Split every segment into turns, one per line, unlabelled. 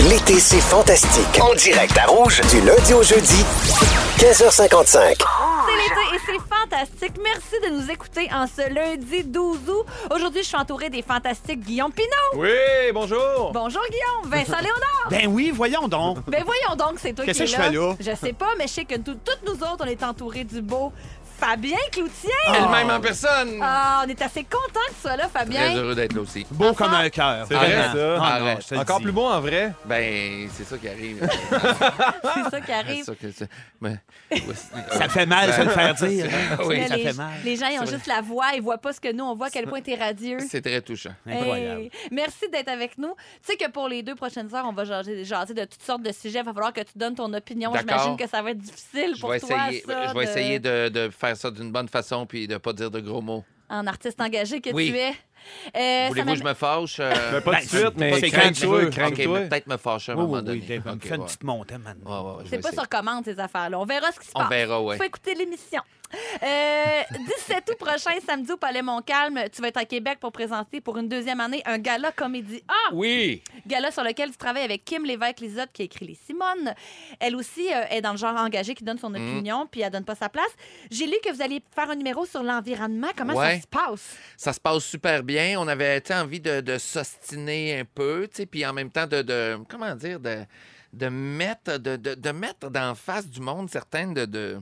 L'été, c'est fantastique. En direct à Rouge, du lundi au jeudi, 15h55.
C'est l'été et c'est fantastique. Merci de nous écouter en ce lundi 12 août. Aujourd'hui, je suis entourée des fantastiques Guillaume Pinot.
Oui, bonjour.
Bonjour Guillaume. Vincent Léonard.
Ben oui, voyons donc.
Ben voyons donc, c'est toi qui
Qu'est-ce
es
que je
là.
fais là?
Je sais pas, mais je sais que tout- toutes nous autres, on est entourés du beau Fabien Cloutier.
Elle-même en personne.
Ah, on est assez contents que tu sois là,
Très
Fabien.
heureux d'être là aussi.
Beau comme un cœur.
C'est vrai, ça.
Non, non,
Arrête.
je te le
Encore
dis.
plus beau en vrai.
Ben, c'est ça qui arrive.
C'est ça qui arrive.
ça que c'est- ben, ouais, c'est-
Ça fait mal, ça le faire dire. hein.
Oui,
Mais
ça
les,
fait mal.
les gens, ils ont juste la voix, ils voient pas ce que nous, on voit à quel point t'es radieux.
c'est très touchant.
Incroyable.
Hey, merci d'être avec nous. Tu sais que pour les deux prochaines heures, on va jaser, jaser de toutes sortes de sujets. Il va falloir que tu donnes ton opinion.
D'accord.
J'imagine que ça va être difficile
Je
pour
vais
toi.
essayer,
ça,
je vais essayer de, de faire ça d'une bonne façon puis de pas dire de gros mots.
En artiste engagé que
Oui.
tu es. Euh, ça
Voulez-vous que je me fâche? euh,
Mais pas
Ben,
tout de suite, mais
c'est quand tu
crains-toi,
veux.
OK,
crains-toi.
mais peut-être me fâcher à un
Oui,
moment
oui,
donné.
oui, Dave,
OK,
fais une
ouais.
petite montée maintenant.
Ouais, ouais, je
C'est pas
essayer.
sur commande, ces affaires-là. On verra ce qui se
On
passe.
verra, ouais.
faut écouter l'émission. Euh, 17 août prochain, samedi au Palais Montcalm, tu vas être à Québec pour présenter pour une deuxième année un gala comédie. Ah!
Oui!
Gala sur lequel tu travailles avec Kim Lévesque-Lisotte qui a écrit Les Simones. Elle aussi euh, est dans le genre engagé qui donne son
Mm.
opinion puis elle donne pas sa place. J'ai lu que vous alliez faire un numéro sur l'environnement. Comment
Ouais.
ça se passe?
Ça se passe super bien. On avait tu sais, envie de, de s'ostiner un peu, tu sais, puis en même temps de, de- comment dire, de, de mettre, de, de, de mettre d'en face du monde certaines de, de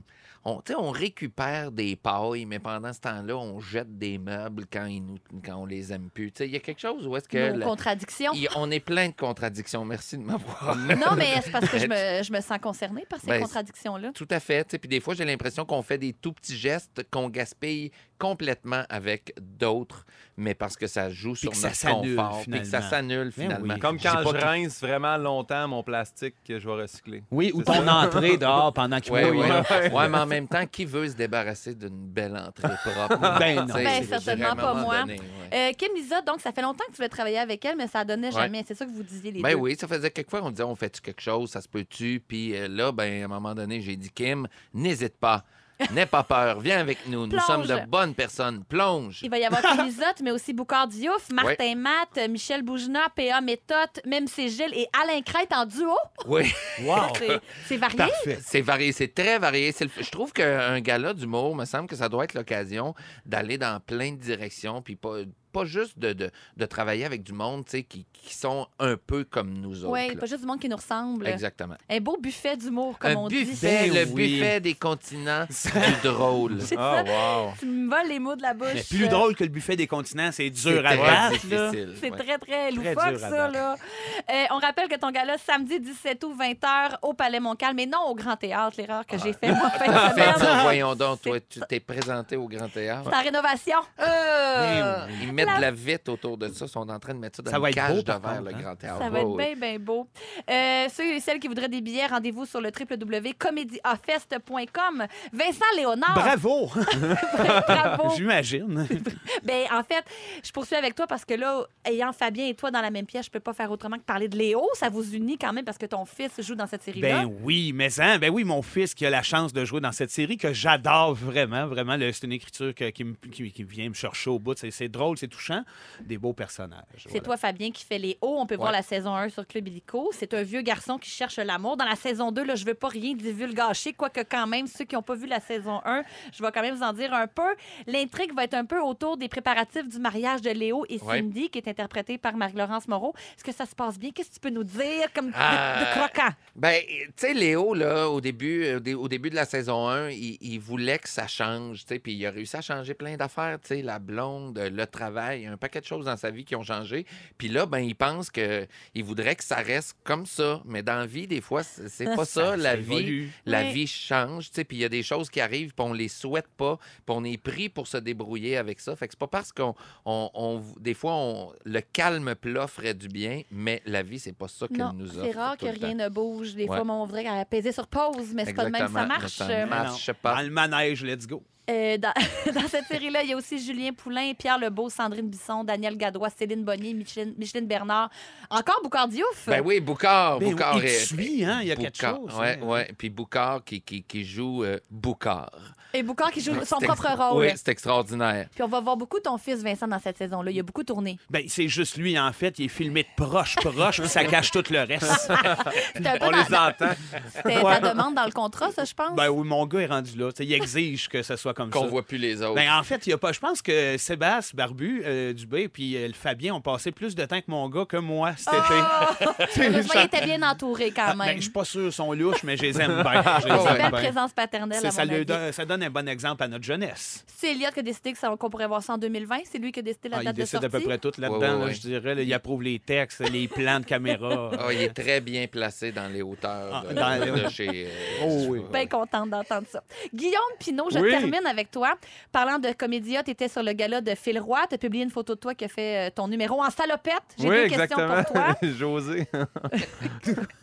on, on récupère des pailles, mais pendant ce temps-là, on jette des meubles quand, ils nous, quand on les aime plus. Tu sais, Il y a quelque chose où est-ce que
Nos
le-
contradictions.
il- on est plein de contradictions. Merci de m'avoir.
Non, mais c'est parce que je me, je me sens concernée par ces
Ben,
contradictions-là.
Tout à fait. tu sais, Puis des fois, j'ai l'impression qu'on fait des tout petits gestes qu'on gaspille complètement avec d'autres, mais parce que ça joue sur
que
notre confort. Puis que ça
finalement.
s'annule
Ben
finalement.
oui.
Comme quand je
tout-
rince vraiment longtemps mon plastique que je vais recycler.
Oui, ou ton
ça.
entrée dehors pendant qu'il
Ouais, ouais. Ouais, mais en même temps, qui veut se débarrasser d'une belle entrée propre?
Ben non.
Ben, certainement pas moi.
donné, ouais.
Euh, Kim Lizotte, donc ça fait longtemps que tu voulais travailler avec elle, mais ça donnait
Ouais.
jamais. C'est ça que vous disiez les
Ben
deux?
oui, ça faisait quelques fois, on disait, on fait-tu quelque chose, ça se peut-tu? Puis euh, là, ben, à un moment donné, j'ai dit, Kim, n'hésite pas. N'aie pas peur, viens avec nous. Nous
Plonge.
sommes de bonnes personnes. Plonge.
Il va y avoir Kim Lizotte, mais aussi Boucard Diouf, Martin Matt, Michel Bougena, P.A. Méthode, même c'est Gilles et Alain Crête en duo.
Oui.
Wow.
C'est- C'est varié.
Parfait.
C'est varié, c'est très varié. C'est le- Je trouve qu'un gala d'humour, me semble que ça doit être l'occasion d'aller dans plein de directions, puis pas, pas juste de, de, de travailler avec du monde tu sais, qui, qui sont un peu comme nous autres.
Oui,
là.
pas juste du monde qui nous ressemble.
Exactement.
Un beau buffet d'humour, comme
Un
on dit.
buffet,
Ben
le
oui.
buffet des continents du drôle.
Ah,
ça.
wow.
Tu me voles les mots de la bouche.
Mais plus drôle que le buffet des continents, c'est dur à battre.
C'est
ouais.
très, très loufoque, ça, là. Euh, on rappelle que ton gala, samedi 17 août, 20h, au Palais Montcalm, mais non au Grand Théâtre, l'erreur que j'ai faite,
En fait, voyons donc, toi, tu t'es présenté au Grand Théâtre.
C'est en rénovation.
Ah!
Eh
Ils mettent
La-
de la vitre autour de ça, ils sont en train de mettre ça dans
Ça
une cage
beau,
de
par
verre,
contre,
le
hein?
Grand Théâtre.
Ça va être
ouais.
bien, bien beau. Euh, ceux et celles qui voudraient des billets, rendez-vous sur le www.comedyafest.com. Vincent Léonard.
Bravo!
Bravo.
J'imagine.
Ben, en fait, je poursuis avec toi parce que là, ayant Fabien et toi dans la même pièce, je peux pas faire autrement que parler de Léo. Ça vous unit quand même parce que ton fils joue dans cette série-là.
Ben oui, mais hein, ben oui, mon fils qui a la chance de jouer dans cette série que j'adore vraiment, vraiment. C'est une écriture que- qui, me- qui- qui vient me chercher au bout. C'est- C'est drôle, c'est touchant. Des beaux personnages.
C'est
voilà.
toi, Fabien, qui fait les hauts. On peut voir la saison 1 sur Club Illico. C'est un vieux garçon qui cherche l'amour. Dans la saison 2, là, je veux pas rien divulgacher, quoique quand même, ceux qui n'ont pas vu la saison 1, je vais quand même vous en dire un peu. L'intrigue va être un peu autour des préparatifs du mariage de Léo et
Ouais.
Cindy, qui est interprétée par Marie-Laurence Moreau. Est-ce que ça se passe bien? Qu'est-ce que tu peux nous dire comme de- de,
Ah,
croquant?
Ben, tu sais, Léo, là, au début, euh, au début de la saison 1, il, il voulait que ça change, tu sais, puis il a réussi à changer plein d'affaires, tu sais, la blonde, le travail. Travail, un paquet de choses dans sa vie qui ont changé. Puis là, ben, il pense qu'il voudrait que ça reste comme ça. Mais dans la vie, des fois, c'est pas ça. La vie, la
Oui.
vie change, tu sais. Puis il y a des choses qui arrivent, puis on les souhaite pas, puis on est pris pour se débrouiller avec ça. Fait que c'est pas parce qu'on, on, on- des fois, on, le calme plat ferait du bien, mais la vie, c'est pas ça qu'elle nous offre.
c'est rare
tout
que
le
rien
temps.
ne bouge. Des
Ouais.
fois, on voudrait apaiser sur pause, mais c'est pas de même que ça marche.
ça marche. Pas.
Dans le manège, let's go.
Euh, dans, dans cette série-là, il y a aussi Julien Poulain, Pierre Lebeau, Sandrine Bisson, Daniel Gadois, Céline Bonnier, Micheline, Micheline Bernard. Encore Boucard Diouf?
Ben oui, Boucard.
Ben
Boucard
oui, il
est-
suit, hein, il y a quelque
Boucard,
chose,
Ouais,
hein.
ouais. Puis Boucard qui, qui, qui joue euh, Boucard.
Et Boucard qui joue son propre rôle.
Oui, c'est extraordinaire.
Puis on va voir beaucoup ton fils Vincent dans cette saison-là. Il a beaucoup tourné.
Ben, c'est juste lui, en fait. Il est filmé de proche, proche, puis ça cache tout le reste.
On
dans-
les entend.
C'était ta demande dans le contrat, ça, je pense?
Ben oui, mon gars est rendu là. Il exige que ce soit comme ça.
Qu'on voit plus les autres.
Ben, en fait, il y a pas. Je pense que Sébastien Barbu, euh, Dubé, puis euh, le Fabien ont passé plus de temps que mon gars que moi cet été.
Heureusement, il était bien entouré quand
Ah,
même.
ben, je suis pas sûr, ils sont louches, mais je les aime bien.
C'est une belle présence paternelle,
C'est-
à
ça,
mon
lui
avis.
donne, ça donne un bon exemple à notre jeunesse.
C'est Elliot qui a décidé que ça- qu'on pourrait voir ça en 2020. C'est lui qui a décidé la
Ah, il
date de
décide
sortie.
à peu près tout là-dedans,
Ouais, ouais,
là,
ouais.
je dirais. là. il approuve les textes, les plans de caméra.
Ah, il est très bien placé dans les hauteurs
Ah,
euh,
dans les-
de chez. euh,
Oh oui.
Bien contente d'entendre ça. Guillaume Pinot, je
Oui.
termine avec toi. Parlant de comédia, tu étais sur le gala de Phil Roy. Tu as publié une photo de toi qui a fait euh, ton numéro en salopette. J'ai
Oui,
deux
exactement.
questions pour toi.
J'ai osé.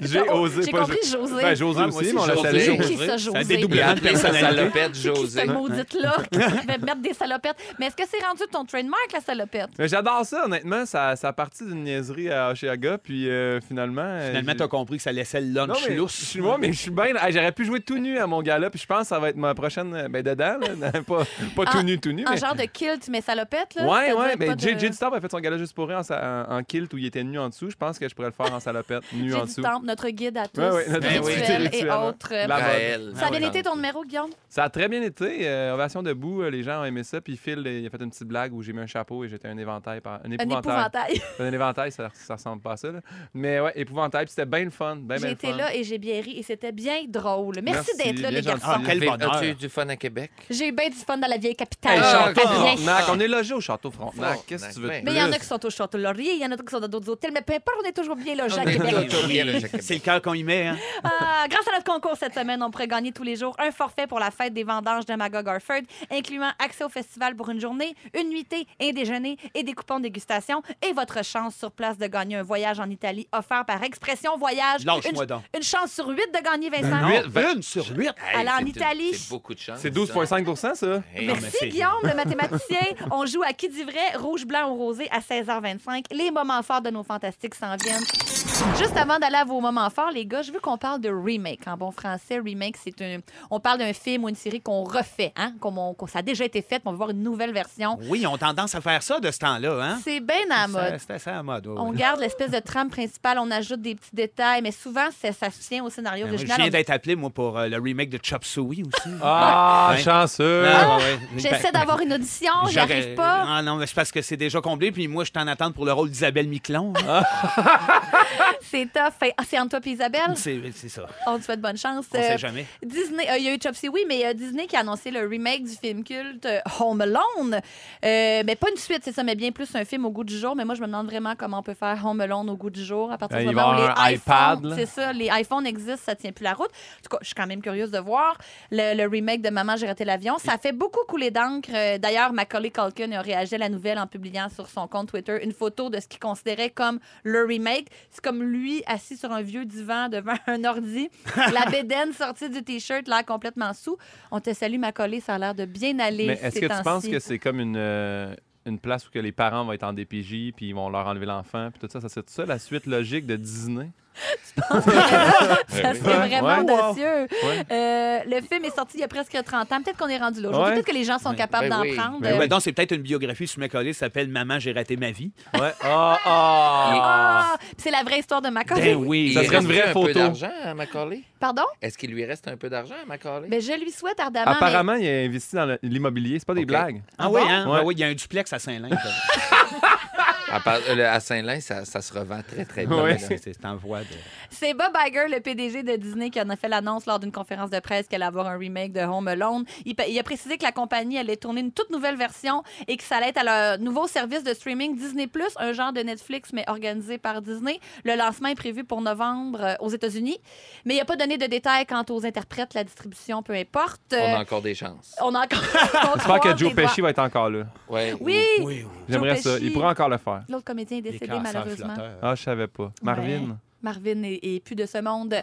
J'ai osé.
J'ai compris
jo-
José.
Ben, José
Ouais, moi
aussi, mais on l'a
José.
Qui ça,
Ça
José?
Il
dédoublé.
a
Doublement
appelé sa
personnalité.
salopette José?
Cette maudite-là qui va mettre des salopettes? Mais est-ce que c'est rendu ton trademark, la salopette?
J'adore ça, honnêtement. Ça, ça a parti d'une niaiserie à Oshiaga, puis euh, finalement. euh,
Finalement,
j'ai-
t'as compris que ça laissait le
Non,
lunch
mais
lousse.
je suis moi, mais je suis bien. J'aurais pu jouer tout nu à mon gala, puis je pense que ça va être ma prochaine. euh, Ben, dedans, là. pas, pas tout nu, tout nu. Mais...
genre de kilt, mais salopette, là?
Ouais, ouais, mais
de-
Jay, Temple a fait son gala juste pour rire en, sa- en, en kilt où il était nu en dessous. Je pense que je pourrais le faire en salopette, nu
Jay
en dessous.
Notre guide à tous,
Ouais, ouais, notre
guide
spirituel et autres.
Gaël.
Ça a bien été ton numéro, Guillaume?
Ça a très bien été. euh, ovation debout, euh, les gens ont aimé ça. Puis Phil, euh, il a fait une petite blague où j'ai mis un chapeau et j'étais un éventail. Par... Un
Un
épouvantail.
épouvantail.
un éventail, ça, ça ressemble pas à ça. là. Mais ouais, épouvantail. Puis c'était bien le fun. Ben,
J'ai
ben fun.
là et j'ai bien ri et c'était bien drôle. Merci,
Merci,
d'être là, les garçons.
Ah, quel bonheur.
As-tu eu du fun à Québec?
J'ai eu bien du fun dans la vieille capitale.
Hey,
Ah,
Château
ok.
Frontenac. On est logé au Château Frontenac. Qu'est-ce que tu veux
ben.
de
Mais il y en a qui sont au Château Laurier, il y en a d'autres qui sont dans d'autres hôtels, mais peu importe, on est toujours bien à Québec.
Québec.
C'est le cœur qu'on y met, hein?
Ah, grâce à notre concours cette semaine, on pourrait gagner tous les jours un forfait pour la fête des vendanges de Magog Garford, incluant accès au festival pour une journée, une nuitée, un déjeuner et des coupons de dégustation et votre chance sur place de gagner un voyage en Italie offert par Expression Voyage.
Lâche-moi
une,
donc.
une chance sur huit de gagner, Vincent.
Non,
Huit, vingt-
une sur huit.
Hey,
Aller en Italie.
C'est beaucoup de chance.
C'est 12,5 ça?
Hey,
Non, mais
Merci
c'est-
Guillaume, le mathématicien. On joue à qui dit vrai, rouge, blanc ou rosé à 16h25. Les moments forts de nos fantastiques s'en viennent. Juste avant d'aller à vos moments forts, les gars, je veux qu'on parle de remake. En bon français, remake, c'est un. On parle d'un film ou une série qu'on refait, hein? Comme on- ça a déjà été fait, mais on veut voir une nouvelle version.
Oui, ils ont tendance à faire ça de ce temps-là, hein?
C'est bien à la mode.
C'était ça à la mode. ouais,
On garde l'espèce de trame principale, on ajoute des petits détails, mais souvent, c'est- ça se tient au scénario
Ben, moi, Je
original.
viens
On-
d'être appelé, moi, pour euh, le remake de Chop Suey aussi.
Ah,
Ouais.
Chanceux!
Ah, ouais, ouais.
J'essaie d'avoir une audition, j'y
J'aurais-
arrive pas.
Ah non, mais c'est parce que c'est déjà comblé, puis moi, je suis en attente pour le rôle d'Isabelle Miquelon.
C'est tough. Ah, C'est entre toi et Isabelle?
c'est ça.
On te souhaite bonne chance.
On
Euh,
sait jamais.
Disney, euh, il y a eu Chopsy, oui, mais il y a Disney qui a annoncé le remake du film culte euh, Home Alone. Euh, mais pas une suite, c'est ça, mais bien plus un film au goût du jour. Mais moi, je me demande vraiment comment on peut faire Home Alone au goût du jour à partir
Euh,
du moment où les
iPad,
c'est ça, les iPhones existent, ça tient plus la route. En tout cas, je suis quand même curieuse de voir le, le remake de Maman, j'ai raté l'avion. Ça fait beaucoup couler d'encre. Euh, D'ailleurs, Macaulay Culkin a réagi à la nouvelle en publiant sur son compte Twitter une photo de ce qu'il considérait comme le remake. C'est comme lui assis sur un vieux divan devant un ordi, la bédaine sortie du t-shirt, l'air complètement sous. On te salue, Macaulay, ça a l'air de bien aller.
Mais est-ce que tu penses que c'est comme une, euh, une place où que les parents vont être en DPJ puis ils vont leur enlever l'enfant puis tout ça? Ça serait ça la suite logique de Disney?
Ça serait vraiment
Ouais.
audacieux.
Ouais.
Euh, le film est sorti il y a presque 30 ans. Peut-être qu'on est rendu là. Aujourd'hui,
Ouais.
peut-être que les gens sont
Ouais.
capables
Ben
d'en
oui.
prendre.
Ben
Euh,
Ouais, donc, c'est peut-être une biographie sur Macaulay qui s'appelle Maman, j'ai raté ma vie.
Ouais. Ah, ah!
Ah! Puis c'est la vraie histoire de Macaulay.
Ben oui.
Il
Ça serait une
reste
vraie
un
photo.
peu d'argent à Macaulay?
Pardon?
Est-ce qu'il lui reste un peu d'argent à Macaulay?
Ben, je lui souhaite ardemment. mais-
Apparemment, il a investi dans l'immobilier. C'est pas des blagues.
Ah oui, hein?
Ouais.
Ah oui, il y a un duplex à Saint-Lin.
À, euh, à Saint-Lin, ça, ça se revend très, très bien.
Ouais.
C'est en voie de.
C'est Bob Iger, le PDG de Disney, qui en a fait l'annonce lors d'une conférence de presse qu'elle allait avoir un remake de Home Alone. Il, a précisé que la compagnie allait tourner une toute nouvelle version et que ça allait être à leur nouveau service de streaming Disney+, un genre de Netflix, mais organisé par Disney. Le lancement est prévu pour novembre euh, aux États-Unis, mais il n'a pas donné de détails quant aux interprètes, la distribution, peu importe.
On
Euh,
a encore des chances.
on a encore...
J'espère que Joe Pesci va être encore là.
Ouais.
Oui!
Oui, oui.
J'aimerais ça. Il pourrait encore le faire.
L'autre comédien est décédé, malheureusement.
flotteurs.
Ah, je savais pas. Marvin?
Marvin est, est plus de ce monde.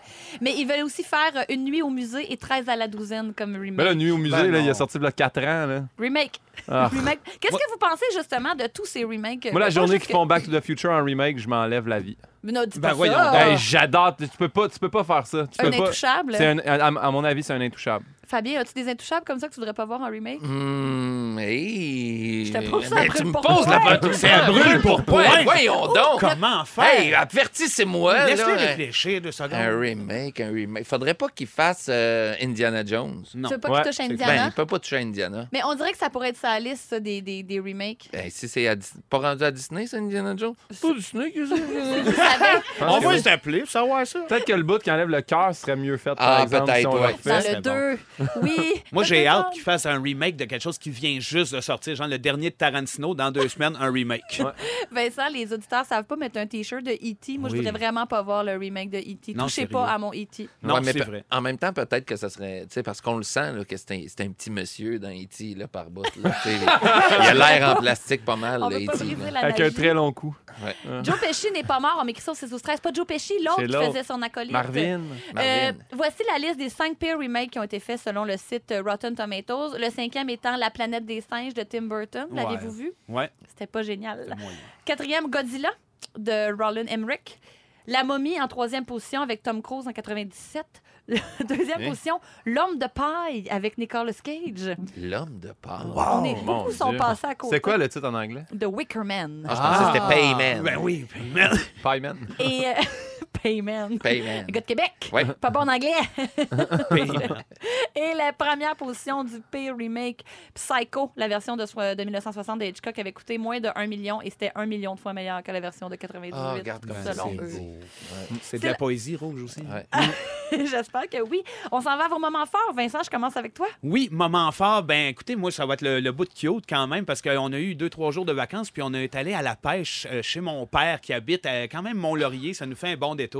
Mais ils veulent aussi faire Une nuit au musée et 13 à la douzaine comme remake.
Mais là, Nuit au musée,
Ben
là, il a sorti il y a 4 ans. Là.
Remake.
Ah.
Remake. Qu'est-ce que vous pensez justement de tous ces remakes?
Moi, la
Pas
journée qu'ils font Back to the Future en remake, je m'enlève la vie.
Non, dis
Ben
pas ça.
Hey, J'adore. Tu peux pas, tu peux pas faire ça. Tu
un
peux
intouchable.
C'est un- à, à mon avis, c'est un intouchable.
Fabien, as-tu des intouchables comme ça que tu voudrais pas voir en remake?
Hum, hey.
Je te pose ça
tu me poses la bonne
C'est à brûle pour point.
Voyons donc.
Comment faire?
Hey, avertissez-moi.
Laisse-le réfléchir deux secondes.
Un remake, un remake. Faudrait pas qu'il fasse euh, Indiana Jones.
Non.
Tu veux pas
Ouais,
qu'il touche Indiana?
Ben, il peut pas toucher à Indiana.
Mais on dirait que ça pourrait être sa liste, ça, des, des, des remakes.
Ben, si c'est à pas rendu à Disney, c'est Indiana Jones? C'est pas Disney qui c'est?
On va
oui.
s'appeler pour savoir ça.
Peut-être que le bout qui enlève le cœur serait mieux fait,
Ah,
si
peut-être,
le
ouais.
refait.
dans
c'est
le
bon.
2. Oui.
Moi, j'ai hâte
pas.
qu'il fasse un remake de quelque chose qui vient juste de sortir, genre le dernier de Tarantino, dans deux semaines, un remake.
Vincent, les auditeurs savent pas mettre un T-shirt de E.T. Moi, je
Oui.
voudrais vraiment pas voir le remake de E.T. Touchez pas à mon E E.T.
Non,
Ouais, mais
c'est vrai.
En même temps, peut-être que ça serait. Tu sais, parce qu'on le sent, là, que c'est un, petit monsieur dans E.T. Là, par bout. là, il a l'air en plastique pas mal,
On
là,
pas
Avec un très long cou.
Joe Pesci n'est pas mort. On m'écrit ça au 6 12 13. Pas Joe Pesci, l'autre qui faisait son acolyte.
Marvin.
Euh,
Marvin.
voici la liste des cinq pires remakes qui ont été faits selon le site euh, Rotten Tomatoes. Le cinquième étant La planète des singes de Tim Burton.
Ouais.
L'avez-vous vu?
Ouais,
C'était pas génial. Quatrième, Godzilla de Roland Emmerich. La momie en troisième position avec Tom Cruise en 97. Deuxième
Hein?
position, L'homme de paille avec Nicolas Cage.
L'homme de part.
On est beaucoup sont passés à côté.
C'est quoi le titre en anglais?
The Wicker Man.
Ah, je pensais que c'était Payman.
Ben oui, Payman.
Pieman.
Et euh, Payman.
Payman.
Le gars de Québec.
Ouais.
Pas bon en anglais. Et la première position du pire remake, Psycho, la version de, so- de 1960 de Hitchcock, avait coûté moins de 1 million et c'était 1 million de fois meilleur que la version de 98,
Ah, regarde comme
selon
c'est
eux.
C'est de la
la-
poésie rouge aussi.
Ouais.
J'espère que oui. On s'en va à vos moments forts. Vincent, je commence avec toi.
Oui, moment fort, ben écoutez, moi, ça va être le, le bout de Kyoto quand même, parce qu'on a eu deux, trois jours de vacances, puis on est allé à la pêche euh, chez mon père qui habite à, quand même Mont-Laurier. Ça nous fait un bon détour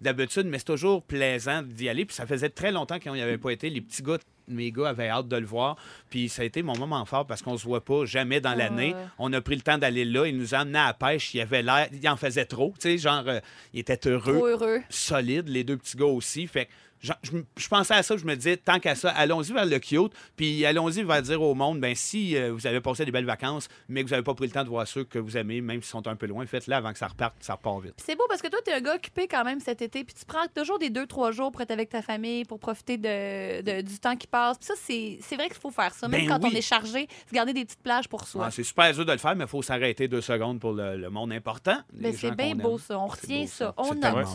d'habitude, mais c'est toujours plaisant d'y aller. Puis ça faisait très longtemps qu'on n'y avait pas été. Les petits gars, mes gars avaient hâte de le voir. Puis ça a été mon moment fort parce qu'on se voit pas jamais dans l'année.
Ouais.
On a pris le temps d'aller là. Il nous amenés à la pêche. Il avait l'air, il en faisait trop. Tu sais, genre, euh, il était heureux
Trop heureux.
solide, les deux petits gars aussi. Fait je, je me- je pensais à ça, je me disais, tant qu'à ça, allons-y vers le Kyoto, puis allons-y vers dire au monde, ben si euh, vous avez passé des belles vacances, mais que vous n'avez pas pris le temps de voir ceux que vous aimez, même s'ils sont un peu loin, faites-le avant que ça reparte, ça repart vite.
Puis c'est beau parce que toi, t'es un gars occupé quand même cet été. Puis tu prends toujours des deux, trois jours pour être avec ta famille, pour profiter de, de- du temps qui passe. Puis ça, c'est c'est vrai qu'il faut faire ça. Même
Ben
quand on est chargé, se garder des petites plages pour soi.
Ouais, c'est super dur de le faire, mais il faut s'arrêter deux secondes pour le, le monde important.
Ben,
les
c'est bien beau,
aime.
ça. On
C'est
retient
beau,
ça. On
C'est
note.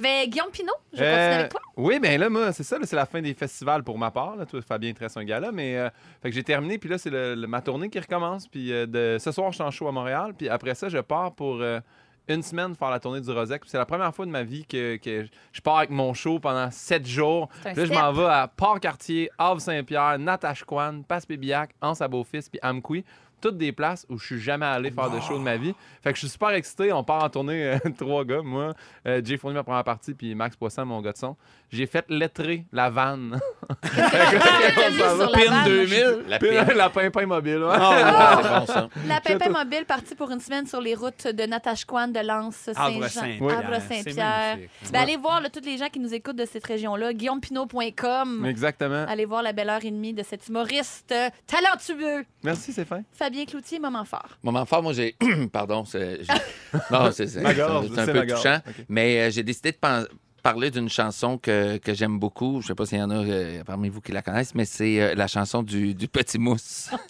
Ben, Guillaume Pinot, je continue
Euh,
avec toi.
Oui, ben là, moi, c'est ça, c'est la fin des festivals pour ma part. Là. Toi, Fabien te reste un gala, mais euh, fait que j'ai terminé, puis là, c'est le- le- ma tournée qui recommence. Puis euh, de, ce soir, je suis en show à Montréal, puis après ça, je pars pour euh, une semaine faire la tournée du Rosec. C'est la première fois de ma vie que, que je pars avec mon show pendant sept jours. Là, je m'en vais à Port-Cartier, Havre-Saint-Pierre, Natashquan, Passe-Pébiac, Anse-à-Beaufils, puis Amqui. Toutes des places où je suis jamais allé faire de show de ma vie. Fait que je suis super excité. On part en tournée, euh, trois gars. Moi, euh, Jay Fournier, ma première partie, puis Max Poisson, mon gars de son. J'ai fait lettrer la vanne.
La
Pin
vanne?
2000.
La
la pimpin mobile. ouais.
Ah,
C'est bon, ça.
La Pimpin Mobile partie pour une semaine sur les routes de Natashquan, de Lens, Saint-Jean,
Havre-Saint-Pierre.
Ben, allez voir là, tous les gens qui nous écoutent de cette région-là. GuillaumePinot.com.
Exactement.
Allez voir la belle heure et demie de cet humoriste euh, talentueux.
Merci, c'est fin.
Fabien Cloutier, moment fort.
Moment fort, moi, j'ai. Pardon, c'est. Non, c'est un peu
gorge.
touchant.
Ok.
Mais euh, j'ai décidé de pen- parler d'une chanson que, que j'aime beaucoup. Je sais pas s'il y en a euh, parmi vous qui la connaissent, mais c'est euh, la chanson du, du Petit Mousse.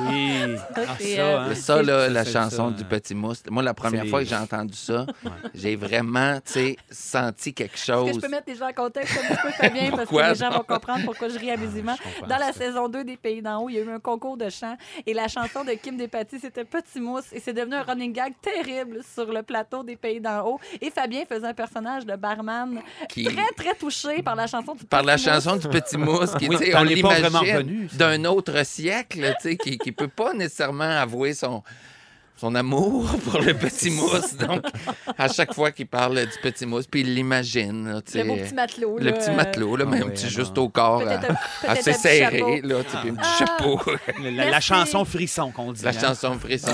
Oui. Ah,
c'est,
ça,
euh,
hein?
ça, là, la chanson
ça,
du
hein.
Petit Mousse. Moi, la première fois que j'ai entendu ça, j'ai vraiment, tu sais, senti quelque
Est-ce que je
chose.
peux mettre les gens en contexte un petit peu, Fabien, parce que les gens vont comprendre pourquoi je ris.
Je comprends
Dans la
ça.
saison 2 des Pays d'en haut, il y a eu un concours de chant et la chanson de Kim Despatie, c'était Petit Mousse et c'est devenu un running gag terrible sur le plateau des Pays d'en haut. Et Fabien faisait un personnage de barman
Qui-
très, très touché par la chanson du
Par la
Petit Mousse.
chanson du Petit Mousse, qui,
Oui,
tu sais,
t'en
on l'imagine d'un autre siècle, tu sais, qui ne peut pas nécessairement avouer son, son amour pour le Petit Mousse. Donc, à chaque fois qu'il parle du Petit Mousse, puis il l'imagine, là, tu sais,
Le beau petit matelot.
le
là,
petit matelot, là,
Ah
mais un
oui,
petit juste au corps,
Peut-être
euh, assez
petit
serré, là, tu sais, puis un petit
Ah.
chapeau.
La, chanson frisson qu'on dit.
La
hein.
chanson frisson.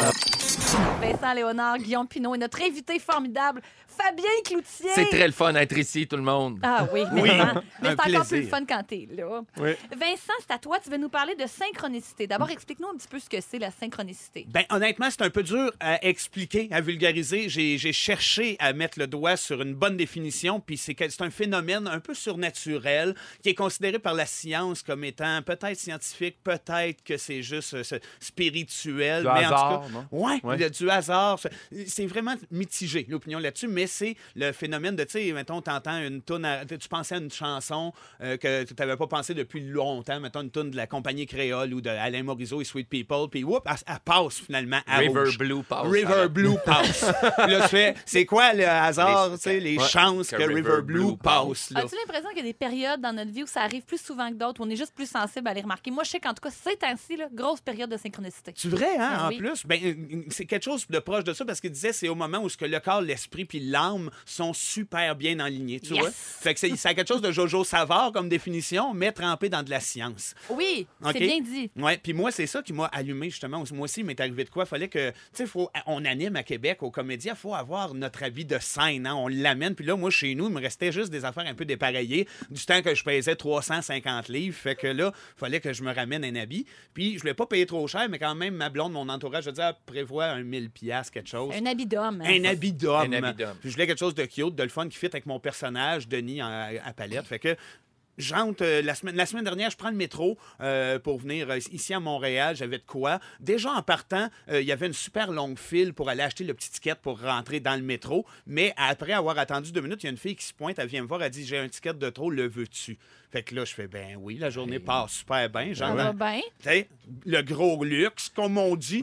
Vincent Léonard, Guillaume Pinot et notre invité formidable, Fabien Cloutier.
C'est très le fun d'être ici, tout le monde.
Ah oui, mais,
Oui,
mais c'est encore plus le fun quand t'es là.
Oui.
Vincent, c'est à toi. Tu veux nous parler de synchronicité. D'abord, explique-nous un petit peu ce que c'est la synchronicité.
Ben, honnêtement, c'est un peu dur à expliquer, à vulgariser. J'ai j'ai cherché à mettre le doigt sur une bonne définition, puis c'est un phénomène un peu surnaturel qui est considéré par la science comme étant peut-être scientifique, peut-être que c'est juste euh, spirituel.
Du
mais
hasard,
en tout cas,
non?
ouais,
Ouais.
le- du hasard. c'est- C'est vraiment mitigé, l'opinion là-dessus, mais c'est le phénomène de, tu sais, mettons, t'entends une toune, à- tu pensais à une chanson euh, que tu n'avais pas pensé depuis longtemps, mettons une tune de la compagnie créole ou de Alain Morisot et Sweet People, puis whoop, elle, elle passe finalement à
River
rouge.
Blue passe.
River Blue passe. Puis là, tu fais, c'est quoi le hasard,
Les-
tu sais, les
ouais,
chances que,
que
River,
River
Blue
Blue
passe. là?
As-tu l'impression qu'il y a des périodes dans notre vie où ça arrive plus souvent que d'autres, où on est juste plus sensible à les remarquer? Moi, je sais qu'en tout cas, ces temps-ci, là, grosse période de synchronicité.
C'est vrai, hein,
Ben
en
oui.
plus? Ben, euh, c'est quelque chose de proche de ça parce qu'il disait c'est au moment où ce que le corps, l'esprit puis l'âme sont super bien alignés, tu
Yes.
vois? Fait que c'est ça a quelque chose de Jojo Savard comme définition, mais trempé dans de la science.
Oui,
OK?
c'est bien dit.
Ouais, puis moi, c'est ça qui m'a allumé, justement. Moi aussi, il m'est arrivé de quoi? Fallait que, tu sais, faut- on anime à Québec, au Comédia, il faut avoir notre habit de scène, hein, on l'amène. Puis là, moi, chez nous, il me restait juste des affaires un peu dépareillées, du temps que je pesais 350 livres. Fait que là, fallait que je me ramène un habit. Puis je voulais pas payer trop cher, mais quand même, ma blonde, mon entourage, je disais, ah, prévoit un 1000 pièces quelque chose.
Un habit d'homme. hein.
Un habit d'homme.
Un habit d'homme.
Puis je voulais quelque chose de cute, de le fun qui fit avec mon personnage, Denis, en- à palette. Fait que euh, la, semaine, la semaine dernière, je prends le métro euh, pour venir euh, ici à Montréal. J'avais de quoi. Déjà en partant, il y avait une super longue file pour aller acheter le petit ticket pour rentrer dans le métro. Mais après avoir attendu deux minutes, il y a une fille qui se pointe, elle vient me voir, elle dit J'ai un ticket de trop, le veux-tu Fait que là, je fais Ben oui, la journée passe super bien.
Ça
Genre,
va bien.
le gros luxe, comme on dit.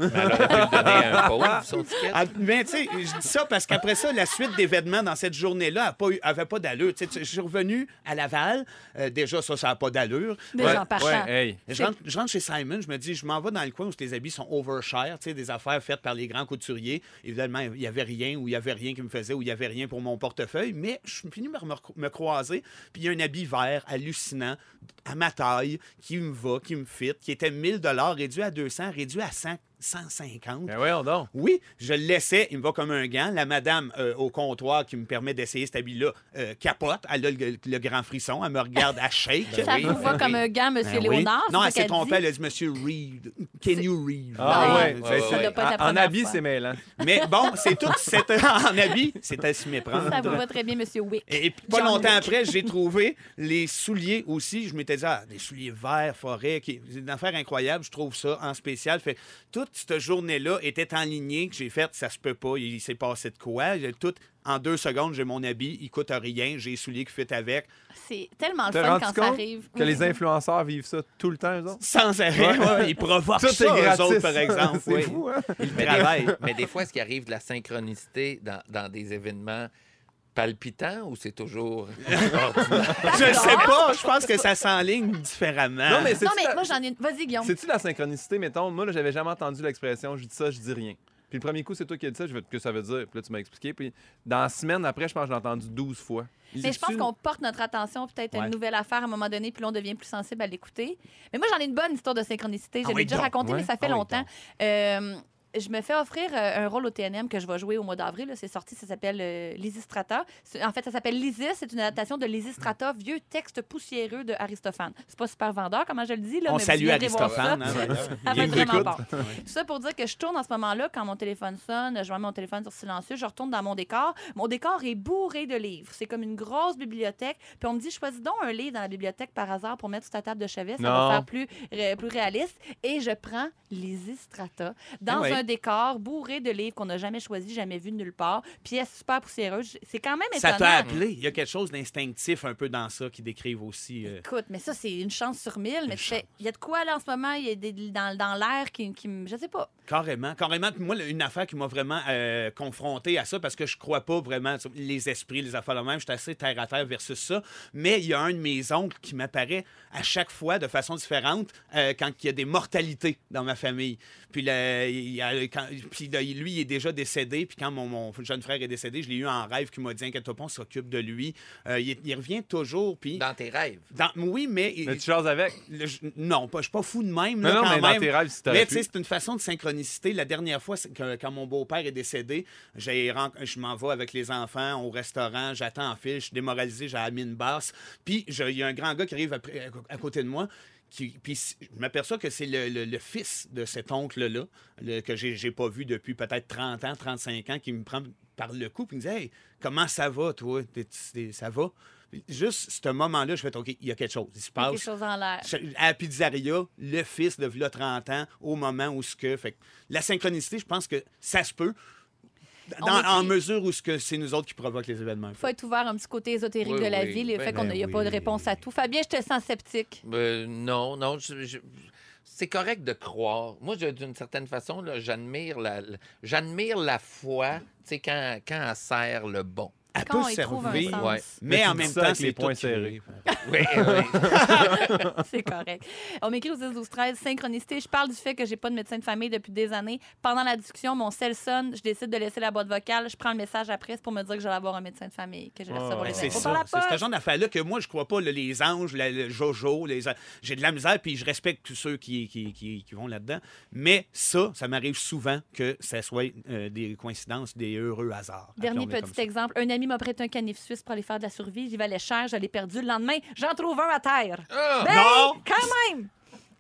À un pauvre, son ticket.
Ah, mais tu sais, je dis ça parce qu'après ça, la suite d'événements dans cette journée-là n'avait pas d'allure. Tu sais, Je suis revenu à Laval. Euh, déjà, ça, ça n'a pas d'allure.
Déjà
Ouais,
en partant.
ouais, hey.
Je rentre, je rentre chez Simon, je me dis, je m'en vais dans le coin où les habits sont overshare, des affaires faites par les grands couturiers. Évidemment, il n'y avait rien, ou il n'y avait rien qui me faisait, ou il n'y avait rien pour mon portefeuille, mais je suis fini par me, croiser, puis il y a un habit vert hallucinant, à ma taille, qui me va, qui me fit, qui était 1000 réduit à 200, réduit à 100, 150.
Ben voyons donc.
Oui, je le laissais, il me va comme un gant. La madame euh, au comptoir qui me permet d'essayer cet habit-là euh, capote. Elle a le, le grand frisson. Elle me regarde à shake.
Ça
oui,
vous
ben
va
oui.
comme un gant, Monsieur
Ben oui.
Léonard?
Non,
c'est
elle s'est trompée. Elle a dit Monsieur Reed. Can you read?
Ah
Ouais,
ouais.
ouais.
Ça pas
En
première
habit, c'est mêlant.
Mais bon, c'est tout. en habit, c'est à s'y méprendre.
Ça vous va très bien, Monsieur Wick.
Et puis, pas
John
longtemps
Wick.
après, j'ai trouvé les souliers aussi. Je m'étais dit, ah, des souliers verts, forêt, qui... c'est une affaire incroyable. Je trouve ça en spécial. Fait toute cette journée-là était en lignée que j'ai fait, ça se peut pas, il, s'est passé de quoi. J'ai Tout, en deux secondes, j'ai mon habit, il coûte rien, j'ai les souliers qui fit avec,
C'est tellement le fun quand ça arrive?
que les influenceurs vivent ça tout le temps, eux autres?
sans arrêt. ouais, ils provoquent
Tout
ça,
est
eux
gratis.
autres, par exemple.
c'est
oui.
fou, hein?
Ils
Mais
travaillent.
des, mais des fois, est-ce qu'il arrive de la synchronicité dans, dans des événements palpitants ou c'est toujours?
Je sais pas, je pense que ça s'enligne différemment.
Non, mais c'est
Non, mais moi, j'en ai une. Vas-y, Guillaume.
C'est-tu la synchronicité, mettons? Moi, j'avais jamais entendu l'expression. Je dis ça, je dis rien. Puis le premier coup, c'est toi qui as dit ça. Je vais que ça veut dire. Puis là, tu m'as expliqué. Puis dans la semaine après, je pense que je l'ai entendu 12 fois.
Mais je pense qu'on porte notre attention peut-être à
Ouais.
une nouvelle affaire à un moment donné, puis là, on devient plus sensible à l'écouter. Mais moi, j'en ai une bonne histoire de synchronicité. Je
Ah
l'ai
oui,
déjà
donc.
racontée, mais ça fait
Ah
longtemps. Euh, je me fais offrir euh, un rôle au TNM que je vais jouer au mois d'avril. C'est sorti, ça s'appelle euh, Lysistrata. En fait, ça s'appelle Lysis. C'est une adaptation de Lysistrata, vieux texte poussiéreux de Aristophane. C'est pas super vendeur, comment je le dis. Là,
On
mais
salue Aristophane.
ça.
hein.
Ça va être vraiment bon. Tout ça pour dire que je tourne en ce moment-là, quand mon téléphone sonne, je mets mon téléphone sur silencieux, je retourne dans mon décor. Mon décor est bourré de livres. C'est comme une grosse bibliothèque. Puis on me dit, choisis donc un livre dans la bibliothèque par hasard pour mettre sur ta table de chevet. Ça
Non.
va faire plus, ré- plus réaliste. Et je prends Lysistrata dans
Ah ouais.
un décor bourré de livres qu'on n'a jamais choisi, jamais vu nulle part. Pièce super poussiéreuse. C'est quand même
Ça
étonnant.
t'a appelé. Il y a quelque chose d'instinctif un peu dans ça qui décrivent aussi. euh,
Écoute, mais ça, c'est une chance sur mille. Mais
Une
il y a de quoi là en ce moment? Il y a des, dans, dans l'air qui, qui. Je sais pas.
Carrément, carrément. Moi, une affaire qui m'a vraiment euh, confronté à ça, parce que je crois pas vraiment les esprits, les affaires de même, je suis assez terre à terre versus ça. Mais il y a un de mes oncles qui m'apparaît à chaque fois de façon différente euh, quand il y a des mortalités dans ma famille. Puis, là, il y a- quand- puis là, lui, il est déjà décédé. Puis quand mon, mon jeune frère est décédé, je l'ai eu en rêve qui m'a dit Inquiète-toi pas, on s'occupe de lui. Euh, il, il revient toujours. Puis.
Dans tes rêves.
dans- oui, mais.
Mais tu choses avec?
le- je- non, pas- je suis pas fou de même.
Non,
là,
non,
quand
mais dans tes rêves, si
Mais tu sais, c'est une façon de synchronicité. La dernière fois, que- quand mon beau-père est décédé, je m'en vais avec les enfants au restaurant, j'attends en file, je suis démoralisé, j'ai la mine basse. Puis je- il y a un grand gars qui arrive à côté de moi. Qui, puis je m'aperçois que c'est le, le- le fils de cet oncle-là, le- que j'ai j'ai pas vu depuis peut-être 30 ans, 35 ans, qui me prend par le cou et me dit Hey, comment ça va, toi? T'es- t'es- Ça va? Juste ce moment-là, je fais OK, il y a quelque chose. Il se
Il y a
passe.
quelque chose en l'air.
À la pizzeria, le fils de v'là 30 ans, au moment où ce que. Fait que la synchronicité, je pense que ça se peut. Dans- en mesure où ce que c'est nous autres qui provoquent les événements.
faut être ouvert un petit côté ésotérique
Oui,
de la
oui.
vie, le
Ben,
fait qu'on
ben
n'y a pas de réponse à tout. Fabien, je te sens sceptique.
Euh, non, non. je- je- c'est correct de croire. Moi, d'une certaine façon, j'admire la, la- j'admire la foi, tu sais, quand, quand elle sert le bon.
Elle
Quand on
peut
y trouve un
servir,
sens,
ouais.
mais, en même temps, c'est
les
qui-
serrés.
Oui, oui.
c'est correct. On m'écrit au 10 12 13 synchronicité. Je parle du fait que j'ai pas de médecin de famille depuis des années. Pendant la discussion, mon cell sonne. Je décide de laisser la boîte vocale. Je prends le message après c'est pour me dire que j'allais avoir un médecin de famille, que j'allais
Ah,
recevoir
ouais.
les
C'est ça. C'est ce genre d'affaire-là que moi, je crois pas, là, les anges, la- le Jojo, les... j'ai de la misère, puis je respecte tous ceux qui, qui, qui- qui vont là-dedans. Mais ça, ça m'arrive souvent que ça soit euh, des coïncidences, des heureux hasards.
Dernier petit
ça.
exemple. Un ami m'a prêté un canif suisse pour aller faire de la survie. J'y valais cher, je l'ai perdu. Le lendemain, j'en trouve un à terre.
Ah!
Ben,
Non!
Quand même!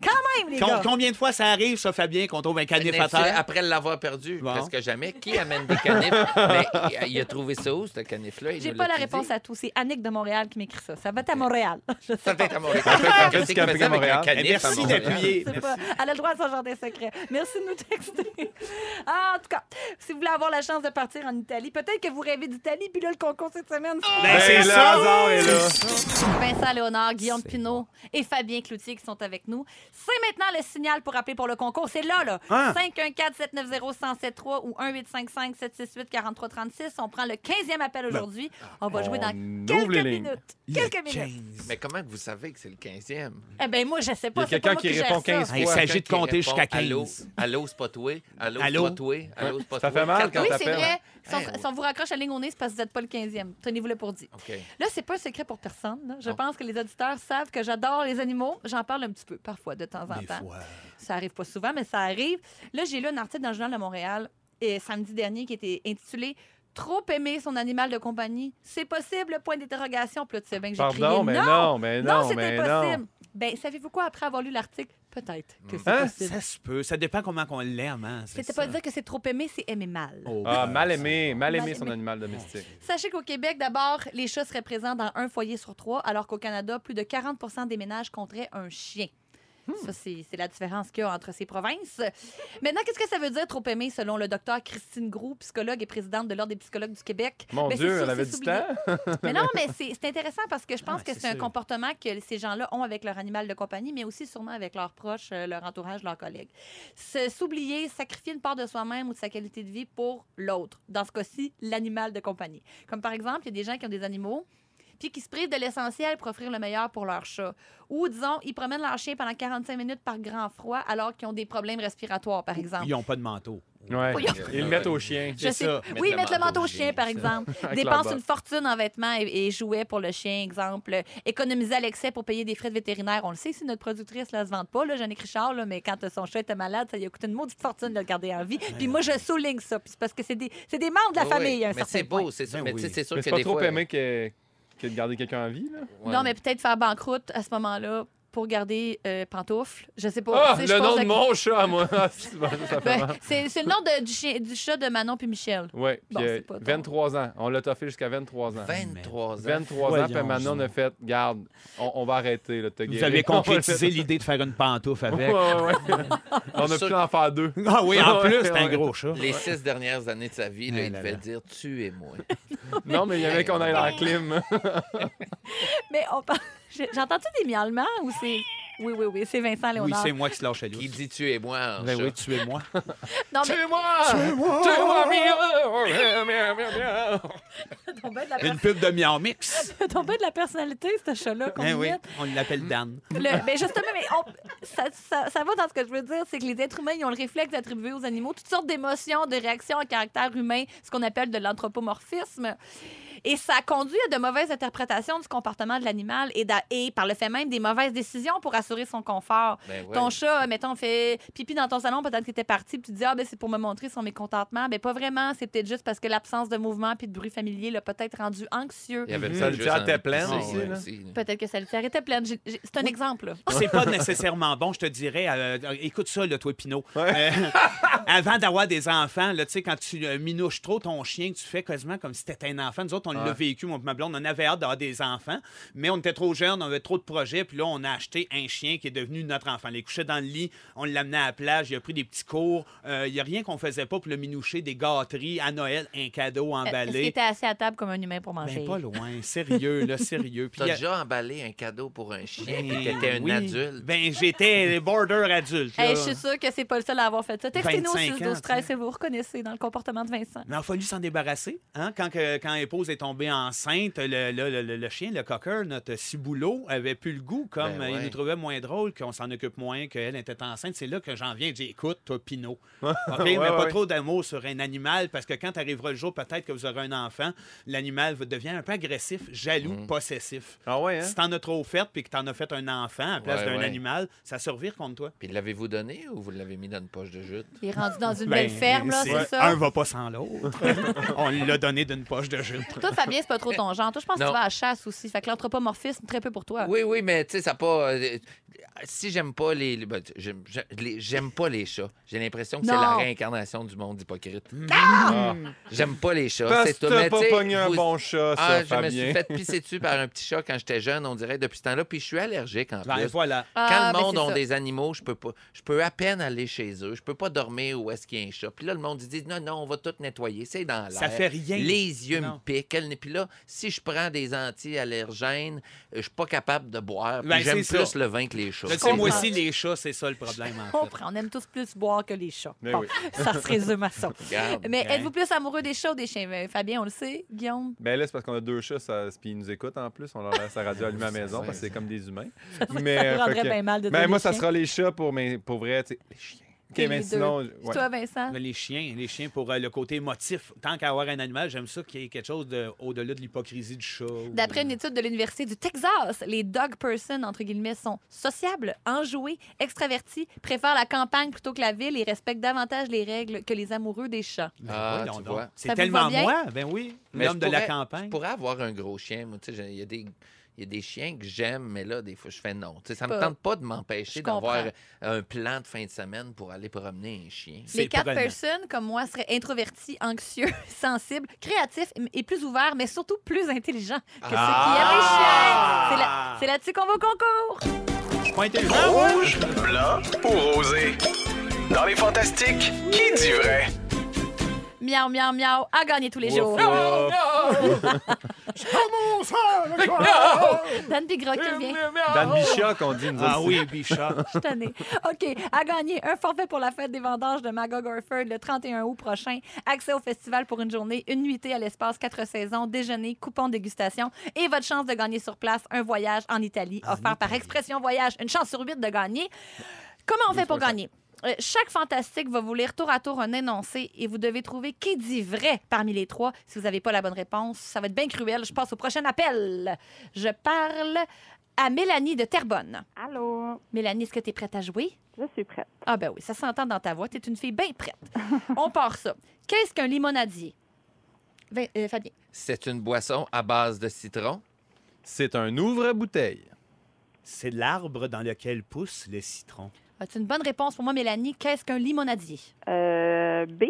Quand même, les
Com-
gars!
combien de fois ça arrive, ça, Fabien, qu'on trouve un canif à
Mais
terre?
Après l'avoir perdu,
Bon.
presque jamais. Qui amène des canifs? Mais il- il a trouvé ça où, ce canif-là?
J'ai pas la réponse
dit?
à tout. C'est Annick de Montréal qui m'écrit ça. Ça va être à Montréal. Je sais
Ça peut être à Montréal.
à Montréal.
canif à
Merci d'appuyer.
Je sais pas. Elle a le droit à son jardin secret. Merci de nous texter. Ah, en tout cas, voulez avoir la chance de partir en Italie, peut-être que vous rêvez d'Italie, puis là, le concours cette semaine, c'est
Ben, c'est
le
ça!
hasard est là.
Vincent Léonard, Guillaume Pinot et Fabien Cloutier qui sont avec nous. C'est maintenant le signal pour appeler pour le concours. C'est là, là.
Ah.
514-790-1073 ou 1855-768-4336. On prend le 15e appel aujourd'hui. On va jouer dans
On
quelques
ouvre les lignes.
minutes. Quelques minutes.
Mais comment que vous savez que c'est le 15e?
Eh bien, moi, je sais
Il y
pas.
a
c'est pas
quelqu'un
moi
qui
gère
répond
ça.
15 fois.
Il s'agit de
Quelqu'un qui
compter
répond,
jusqu'à 15.
Allô, allô, c'est pas toi? Allô, c'est
Allô?
pas toi? Allô, c'est pas
Ça
toi?
fait mal
Quelqu'un-
quand
Oui,
t'appelles.
c'est vrai. Si on,
Hey,
si on vous raccroche la ligne au nez, c'est parce que vous n'êtes pas le 15e. Tenez-vous-le pour dit.
OK.
Là, c'est pas un secret pour personne. là. Je
Non.
pense que les auditeurs savent que j'adore les animaux. J'en parle un petit peu, parfois, de temps en
Des
temps.
fois.
Ça arrive pas souvent, mais ça arrive. Là, j'ai lu un article dans le Journal de Montréal et samedi dernier qui était intitulé Trop aimer son animal de compagnie. C'est possible, point d'interrogation. Puis là, tu sais bien que j'ai crié
Pardon, mais non, mais
non,
non,
c'est
mais
impossible.
non.
Ben, savez-vous quoi, après avoir lu l'article? Peut-être que c'est
Hein?
possible.
Ça se peut. Ça dépend comment on l'aime. Hein, c'est
C'était
ça.
pas dire que c'est trop aimé, c'est aimer mal.
Oh,
Ah,
ben,
mal aimé, mal
Mal
aimé son
aimé.
animal domestique.
Sachez qu'au Québec, d'abord, les chats seraient présents dans un foyer sur trois, alors qu'au Canada, plus de 40 des ménages compteraient un chien. Ça, c'est la différence qu'il y a entre ces provinces. Maintenant, qu'est-ce que ça veut dire trop aimer selon le docteur Christine Groux, psychologue et présidente de l'Ordre des psychologues du Québec?
Mon
Ben,
Dieu,
sûr,
elle avait du temps.
Mais non, mais c'est intéressant parce que je pense
Ah,
que
c'est
un comportement que ces gens-là ont avec leur animal de compagnie, mais aussi sûrement avec leurs proches, euh, leur entourage, leurs collègues. S'oublier, sacrifier une part de soi-même ou de sa qualité de vie pour l'autre. Dans ce cas-ci, l'animal de compagnie. Comme par exemple, il y a des gens qui ont des animaux. Puis qui se privent de l'essentiel pour offrir le meilleur pour leur chat. Ou, disons, ils promènent leur chien pendant 45 minutes par grand froid alors qu'ils ont des problèmes respiratoires, par exemple.
Ils n'ont pas de manteau.
Ouais.
Oui.
Ils le mettent au chien.
Je sais.
ça.
Oui,
Mettre
mettre
le
le manteau au chien,
chien,
par
ça.
exemple.
Avec
Dépense
leur
une fortune en vêtements et, et jouets pour le chien, exemple. Économiser à l'excès pour payer des frais de vétérinaire. On le sait si notre productrice ne se vante pas, là, Jeannick Richard, là, mais quand son chat était malade, ça lui a coûté une maudite fortune de le garder en vie. Puis moi, je souligne ça. Puis parce que c'est des, c'est des membres de la
Oui,
famille, à un
Mais
certain
c'est
point.
beau, c'est sûr.
Ben
mais
oui.
c'est sûr
Mais
que
c'est pas
des
trop
fois...
aimé que, que de garder quelqu'un en vie, là?
Ouais.
Non, mais peut-être faire banqueroute à ce moment-là pour garder euh, pantoufle. Je sais pas.
Ah, le nom de mon chat, moi. Ah, c'est
Ben, c'est c'est le nom de- du, chien- du chat de Manon puis Michel.
Oui,
Bon,
euh,
c'est pas ton-
23 ans. On l'a toffé jusqu'à 23 ans.
23 ans.
23 ans, puis maintenant, on a fait, garde, on, on va arrêter, là,
Vous
guérir.
avez concrétisé l'idée de faire une pantoufle avec.
ouais, ouais. on a pu en faire deux.
Ah oui, en plus, c'est un gros chat.
Les six dernières années de sa vie, là, il devait dire « tu es moi
Non, mais il y avait qu'on aille dans la clim.
Mais on parle- J'entends-tu des miaulements ou c'est. Oui, oui, oui, c'est Vincent
Oui,
Léonard.
c'est moi qui se lâche à »
Qui dit « tu es moi » en
Ben oui, tu es moi.
non, mais
Tuez-moi! Tuez-moi! Miaou, miaou, miaou, miaou.
ton de la,
Une pub de Miao Mix.
ben de la personnalité, ce chat-là, qu'on
Ben oui, on l'appelle Dan.
Le- ben justement, mais on- ça, ça- ça va dans ce que je veux dire, c'est que les êtres humains, ils ont le réflexe d'attribuer aux animaux toutes sortes d'émotions, de réactions à caractère humain, ce qu'on appelle de l'anthropomorphisme. Et ça conduit à de mauvaises interprétations du comportement de l'animal et, par le fait même, des mauvaises décisions pour assurer son confort.
Ben ouais.
Ton chat, mettons, fait pipi dans ton salon, peut-être qu'il était parti, puis tu dis, ah, ben, c'est pour me montrer son mécontentement. Ben, pas vraiment. C'est peut-être juste parce que l'absence de mouvement puis de bruit familier l'a peut-être rendu anxieux.
Il y avait
Mhm.
ça
Le était pleine aussi,
ouais.
Peut-être que sa litière était pleine. C'est un exemple, là.
C'est pas nécessairement bon, je te dirais. euh, euh, écoute ça, là, toi, Pinot. Euh, avant d'avoir des enfants, là, tu sais, quand tu euh, minouches trop ton chien, tu fais quasiment comme si t'étais un enfant. Nous autres, on l'a
Ouais.
vécu, mon ma blonde, on avait hâte d'avoir des enfants, mais on était trop jeunes, on avait trop de projets, puis là, on a acheté un chien qui est devenu notre enfant. Il est couché dans le lit, on l'amenait à la plage, il a pris des petits cours. Euh, Il y a rien qu'on faisait pas pour le minoucher, des gâteries à Noël, un cadeau
Est-ce qu'il
emballé.
était assis à table comme un humain pour manger?
Ben, pas loin, sérieux, là, sérieux. Puis
T'as
a-
déjà emballé un cadeau pour un chien
Ben
t'étais un
oui.
adulte?
Ben, j'étais border adulte.
Hey, je suis sûre que c'est pas le seul à avoir fait ça. Textez-nous
25
6 12
ans,
13 si vous vous reconnaissez dans le comportement de Vincent.
Mais il a fallu s'en débarrasser. Hein? Quand, que- quand l'épouse est tombée enceinte, le, le- le- le chien, le cocker, notre ciboulot, avait plus le goût. Comme
Ben
il nous trouvait moins drôle, qu'on s'en occupe moins, qu'elle était enceinte. C'est là que j'en viens et dis écoute, toi, Pinot. OK, mais
Ouais,
pas
ouais.
trop d'amour sur un animal, parce que quand arrivera le jour, peut-être que vous aurez un enfant, l'animal va- devient un peu agressif, jaloux,
Mm.
possessif.
Ah ouais, hein?
Si t'en as trop fait puis que t'en as fait un enfant à la place
Ouais,
d'un
ouais.
animal, ça survire contre toi.
Puis l'avez-vous donné ou vous l'avez mis dans une poche de jute?
Il est rendu dans une
Ben,
belle ferme, là, c'est ça?
Un va pas sans l'autre. On l'a donné d'une poche de jus.
Toi, Fabien, c'est pas trop ton genre. Toi, je pense que tu vas à la chasse aussi. Fait que l'anthropomorphisme, très peu pour toi.
Oui, oui, mais tu sais, ça pas. Si j'aime pas les. les- ben, j'aime j'aime- les- j'aime pas les chats. J'ai l'impression que c'est
Non.
la réincarnation du monde hypocrite.
Ah.
J'aime pas les chats.
Parce
c'est
que
tout. Mais
t'as pas
tu sais,
pogné un
vous-
bon chat, ça,
Ah, je me suis fait pisser dessus par un petit chat quand j'étais jeune, on dirait, depuis ce temps-là. Puis je suis allergique en
Ben,
plus.
voilà.
Ah,
Quand
ben,
le monde
c'est
a
ça.
des animaux, je peux pas, je peux à peine aller chez eux. Je peux pas dormir où est-ce qu'il y a un chat. Puis là, le monde il dit non, non, on va tout nettoyer. C'est dans l'air.
Ça fait rien.
Les yeux
Non.
me piquent. Elle- Puis là, si je prends des anti-allergènes, euh, je suis pas capable de boire. Puis
Ben,
j'aime
c'est
plus
ça.
le vin que les chats.
Sais, moi aussi, les chats, c'est ça le problème,
On
en fait.
comprend. On aime tous plus boire que les chats.
Ben
Bon,
oui.
ça se résume à ça.
Regarde.
Mais êtes-vous plus amoureux des chats ou des chiens? Euh, Fabien, on le sait. Guillaume?
Ben là, c'est parce qu'on a deux chats, ça, puis ils nous écoutent en plus. On leur laisse la radio allumée à la maison parce que c'est comme des humains.
ça
Mais,
me rendrait
fait que-
bien mal de
Ben moi, ça
chiens.
sera les chats pour, mes, pour vrai, tu sais, les chiens. OK,
Et
mais
les
sinon...
Puis
ouais.
Toi, Vincent?
Les chiens, les chiens pour euh, le côté émotif. Tant qu'à avoir un animal, j'aime ça qu'il y ait quelque chose de, au-delà de l'hypocrisie du chat. ou-
D'après une étude de l'Université du Texas, les dog person, entre guillemets, sont sociables, enjoués, extravertis, préfèrent la campagne plutôt que la ville et respectent davantage les règles que les amoureux des chats.
Ben,
Ah,
voyons
tu
donc.
vois.
Ça
C'est tellement moi, ben oui.
Mais
L'homme de la campagne.
Je pourrais avoir un gros chien. Moi, tu sais, il y a des. Il y a des chiens que j'aime, mais là, des fois, je fais non. Ça me
Pas-
tente pas de m'empêcher d'avoir un plan de fin de semaine pour aller promener un chien.
Les quatre
prenant.
personnes, comme moi, seraient introvertis, anxieux, sensibles, créatifs et plus ouverts, mais surtout plus intelligents que ceux qui aiment les chiens. C'est là- C'est là-dessus qu'on va au concours.
Je suis pas intelligent, moi.
Rouge, blanc ou rosé? Dans les fantastiques, qui dit vrai?
Miaou, miaou, miaou, à gagner tous les jours.
Wouf, wouf.
Dan Bigra qui revient.
Dan Bichat, qu'on dit, nous
Ah oui, Bichat.
Je. OK. À gagner un forfait pour la fête des vendanges de Magog Orford le 31 août prochain. Accès au festival pour une journée, une nuitée à l'espace quatre saisons, déjeuner, coupon de dégustation et votre chance de gagner sur place un voyage en Italie offert par Expression Voyage. Une chance sur huit de gagner. Comment on fait pour gagner? Euh, chaque fantastique va vous lire tour à tour un énoncé et vous devez trouver qui dit vrai parmi les trois. Si vous n'avez pas la bonne réponse, ça va être bien cruel. Je passe au prochain appel. Je parle à Mélanie de Terrebonne.
Allô,
Mélanie, est-ce que tu es prête à jouer?
je suis prête.
Ah ben oui, ça s'entend dans ta voix. Tu es une fille bien prête. On part ça. Qu'est-ce qu'un limonadier? Euh, Fabien.
C'est une boisson à base de citron?
C'est un ouvre-bouteille.
C'est l'arbre dans lequel pousse le citron.
As-tu une bonne réponse pour moi, Mélanie? Qu'est-ce qu'un limonadier?
Euh, B,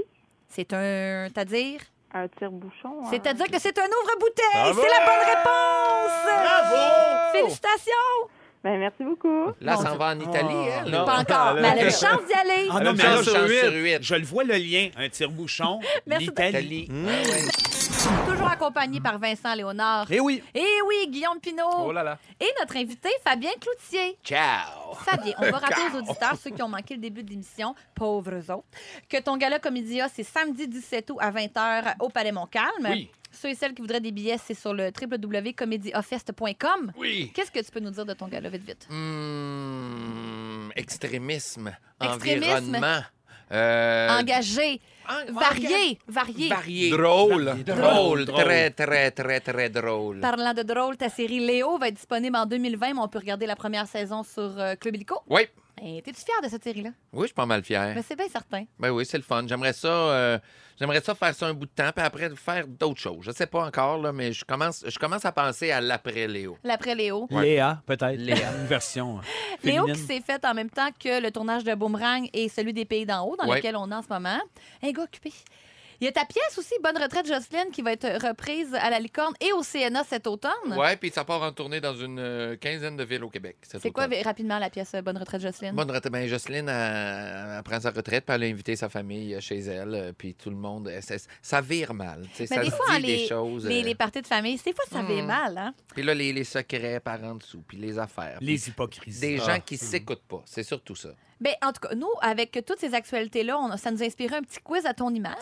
C'est un... C'est-à-dire?
un tire-bouchon. hein.
C'est-à-dire que c'est un ouvre-bouteille! C'est la bonne réponse!
Bravo!
Félicitations!
Ben, merci beaucoup.
Là, ça en va en Italie, elle.
Non.
Pas encore, mais elle a une chance d'y aller.
Ah
Elle a
non, mais
chance
là,
sur
Chance
huit.
sur huit.
je le vois le lien. Un tire-bouchon,
Merci
l'Italie.
Italie. Ah ouais.
Toujours accompagné par Vincent Léonard.
Eh oui.
Et oui, Guillaume Pinot.
Oh là là.
Et notre invité, Fabien Cloutier.
Ciao.
Fabien, on va rappeler aux auditeurs, ceux qui ont manqué le début de l'émission, pauvres autres, que ton gala Comédia, c'est samedi 17 août à 20h au Palais Montcalm.
Oui.
Ceux et celles qui voudraient des billets, c'est sur le www.comediafest.com.
Oui.
Qu'est-ce que tu peux nous dire de ton gala, vite, vite?
Hmm, extrémisme,
Extrémisme?
environnement. Euh,
Engagé,
en-
varié, varié.
Varié.
Drôle.
Drôle,
Drôle.
très, très, très, très drôle.
Parlant de drôle, ta série Léo va être disponible en 2020, mais on peut regarder la première saison sur euh, Club Illico.
Oui,
Et T'es-tu fier de cette série-là?
oui, je suis pas mal fier.
Ben, c'est bien certain.
Ben oui, c'est le fun. J'aimerais ça, euh, j'aimerais ça faire ça un bout de temps, puis après faire d'autres choses. Je sais pas encore, là, mais je commence, je commence à penser à l'après Léo.
L'après Léo.
Ouais.
Léa, peut-être.
Léa.
Une version euh,
Léo qui s'est fait en même temps que le tournage de Boomerang et celui des Pays d'en haut, dans
Ouais.
lequel on est en ce moment. Un gars occupé. Il y a ta pièce aussi, Bonne retraite Jocelyne, qui va être reprise à la Licorne et au CNA cet automne.
Ouais, puis ça part en tournée dans une euh, quinzaine de villes au Québec.
C'est quoi rapidement la pièce euh, Bonne retraite Jocelyne?
Bonne retraite. Ben, Jocelyne, elle, elle prend sa retraite, puis elle a invité sa famille chez elle, euh, puis tout le monde, euh, ça, vire mal.
Mais
ça
des
se
fois,
dit
hein,
des
les,
choses.
les,
euh,
les parties de famille, des fois, ça fait
Hmm.
mal. Hein?
Puis là, les, les secrets par en dessous, puis les affaires.
Les hypocrisies.
Des
Ah.
gens qui s'écoutent pas. C'est surtout ça.
Ben, en tout cas, nous, avec toutes ces actualités-là, on ça nous a inspiré un petit quiz à ton image.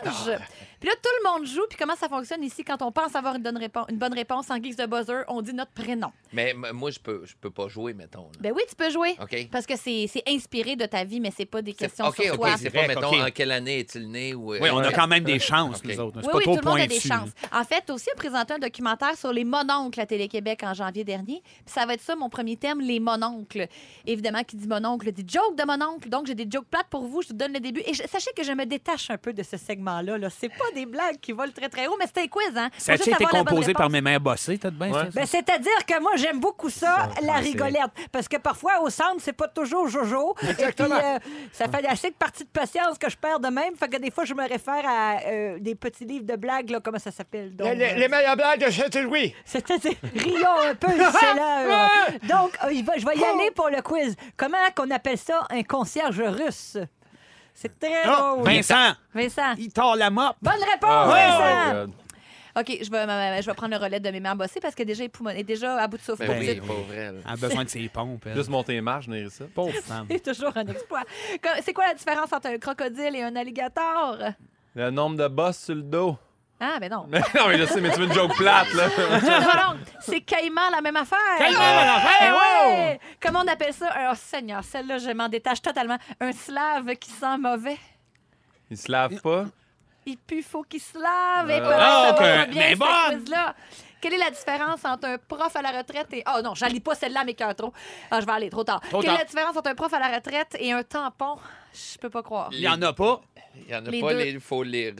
Puis là, tout le monde joue. Puis comment ça fonctionne ici quand on pense avoir une bonne, réponse, une bonne réponse en guise de buzzer, on dit notre prénom.
Mais m- moi, je peux, je peux pas jouer, mettons. là.
Ben oui, tu peux jouer.
OK?
Parce que c'est c'est inspiré de ta vie, mais c'est pas des questions
OK,
sur
OK.
toi.
C'est pas, mettons,
OK.
en quelle année est-il né ou... euh,
Oui, on a
OK.
quand même des chances,
OK.
nous autres. C'est
Oui,
pas
oui,
trop
tout le monde a
pointu.
des chances. En fait, aussi, on présenté un documentaire sur les mononcles à Télé-Québec en janvier dernier. Puis ça va être ça, mon premier thème, les mononcles. Évidemment, qui dit mononcle dit joke de mononcle. Donc, j'ai des jokes plates pour vous. Je vous donne le début. Et je- sachez que je me détache un peu de ce segment-là. Là. C'est pas des blagues qui volent très, très haut, mais c'est un quiz, hein?
Ça a
juste
été
avoir la bonne
composé par
réponse.
mes mains bossées, t'as de bien
Ouais.
ça?
Ben, C'est-à-dire que moi, j'aime beaucoup ça, la rigolette. Parce que parfois, au centre, c'est pas toujours Jojo.
Exactement.
Et puis, euh, ça fait assez de partie de patience que je perds de même. Fait que des fois, je me réfère à euh, des petits livres de blagues, là, comment ça s'appelle? donc, euh,
meilleures blagues de Saint-Louis.
C'est-à-dire, rions un peu, c'est là. euh. Donc, euh, il va- je vais y aller pour le quiz. Comment qu'on appelle ça, un concierge russe? C'est très
Oh,
drôle.
Vincent,
Vincent.
il tord la mop.
Bonne réponse,
Oh
Vincent!
God.
OK, je vais, je vais prendre le relais de mes mères bossées parce que déjà, elle est déjà à bout de souffle.
Ben oui.
Elle a besoin de ses pompes. elle.
Juste monter les marches, venir ici.
Pauvre femme.
C'est toujours un exploit. C'est quoi la différence entre un crocodile et un alligator?
Le nombre de bosses sur le dos.
Ah, ben non.
Mais non, mais je sais, mais tu veux une joke plate, là.
non, non, c'est caïman la même affaire.
Caïman, la même affaire,
Eh ouais. Comment on appelle ça? Oh, Seigneur, celle-là, je m'en détache totalement. Un slave qui sent mauvais.
Ils se lavent pas?
Il pue, faut qu'il se lave. Et
Euh,
ah,
ça
ok.
va pas bien,
Mais
ce
bonne.
quiz-là. Quelle est la différence entre un prof à la retraite et... Oh non, j'en lis pas celle-là, mais cœur trop. Ah, je vais aller trop tard.
Trop
Quelle
tard.
est la différence entre un prof à la retraite et un tampon? Je peux pas croire.
Il y en a pas.
Il y en a
Les
pas,
deux.
il faut les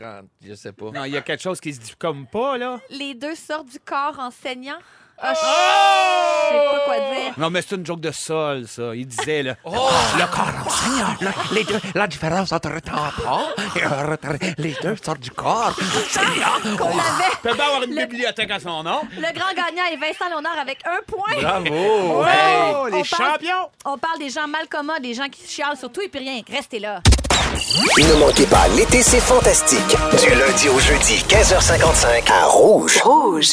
rendre. Je sais pas.
Non, il y a quelque chose qui se dit comme pas, là.
Les deux sortent du corps enseignant. Ah, je je sais pas quoi dire.
Non, mais c'est une joke de sol, ça. Il disait, là.
Le corps. Le- les deux, la différence entre tampon et un. Les deux sortent du corps enseignant.
Qu'on avait.
Il peut pas avoir une bibliothèque à son nom.
Le grand gagnant est Vincent Léonard avec un point.
Bravo!
Oh,
on
les
parle-
champions!
On parle des gens mal commodes, des gens qui chialent sur tout et puis rien. Restez là.
Ne manquez pas l'été, c'est fantastique. Du lundi au jeudi, 15h55 à Rouge.
Rouge.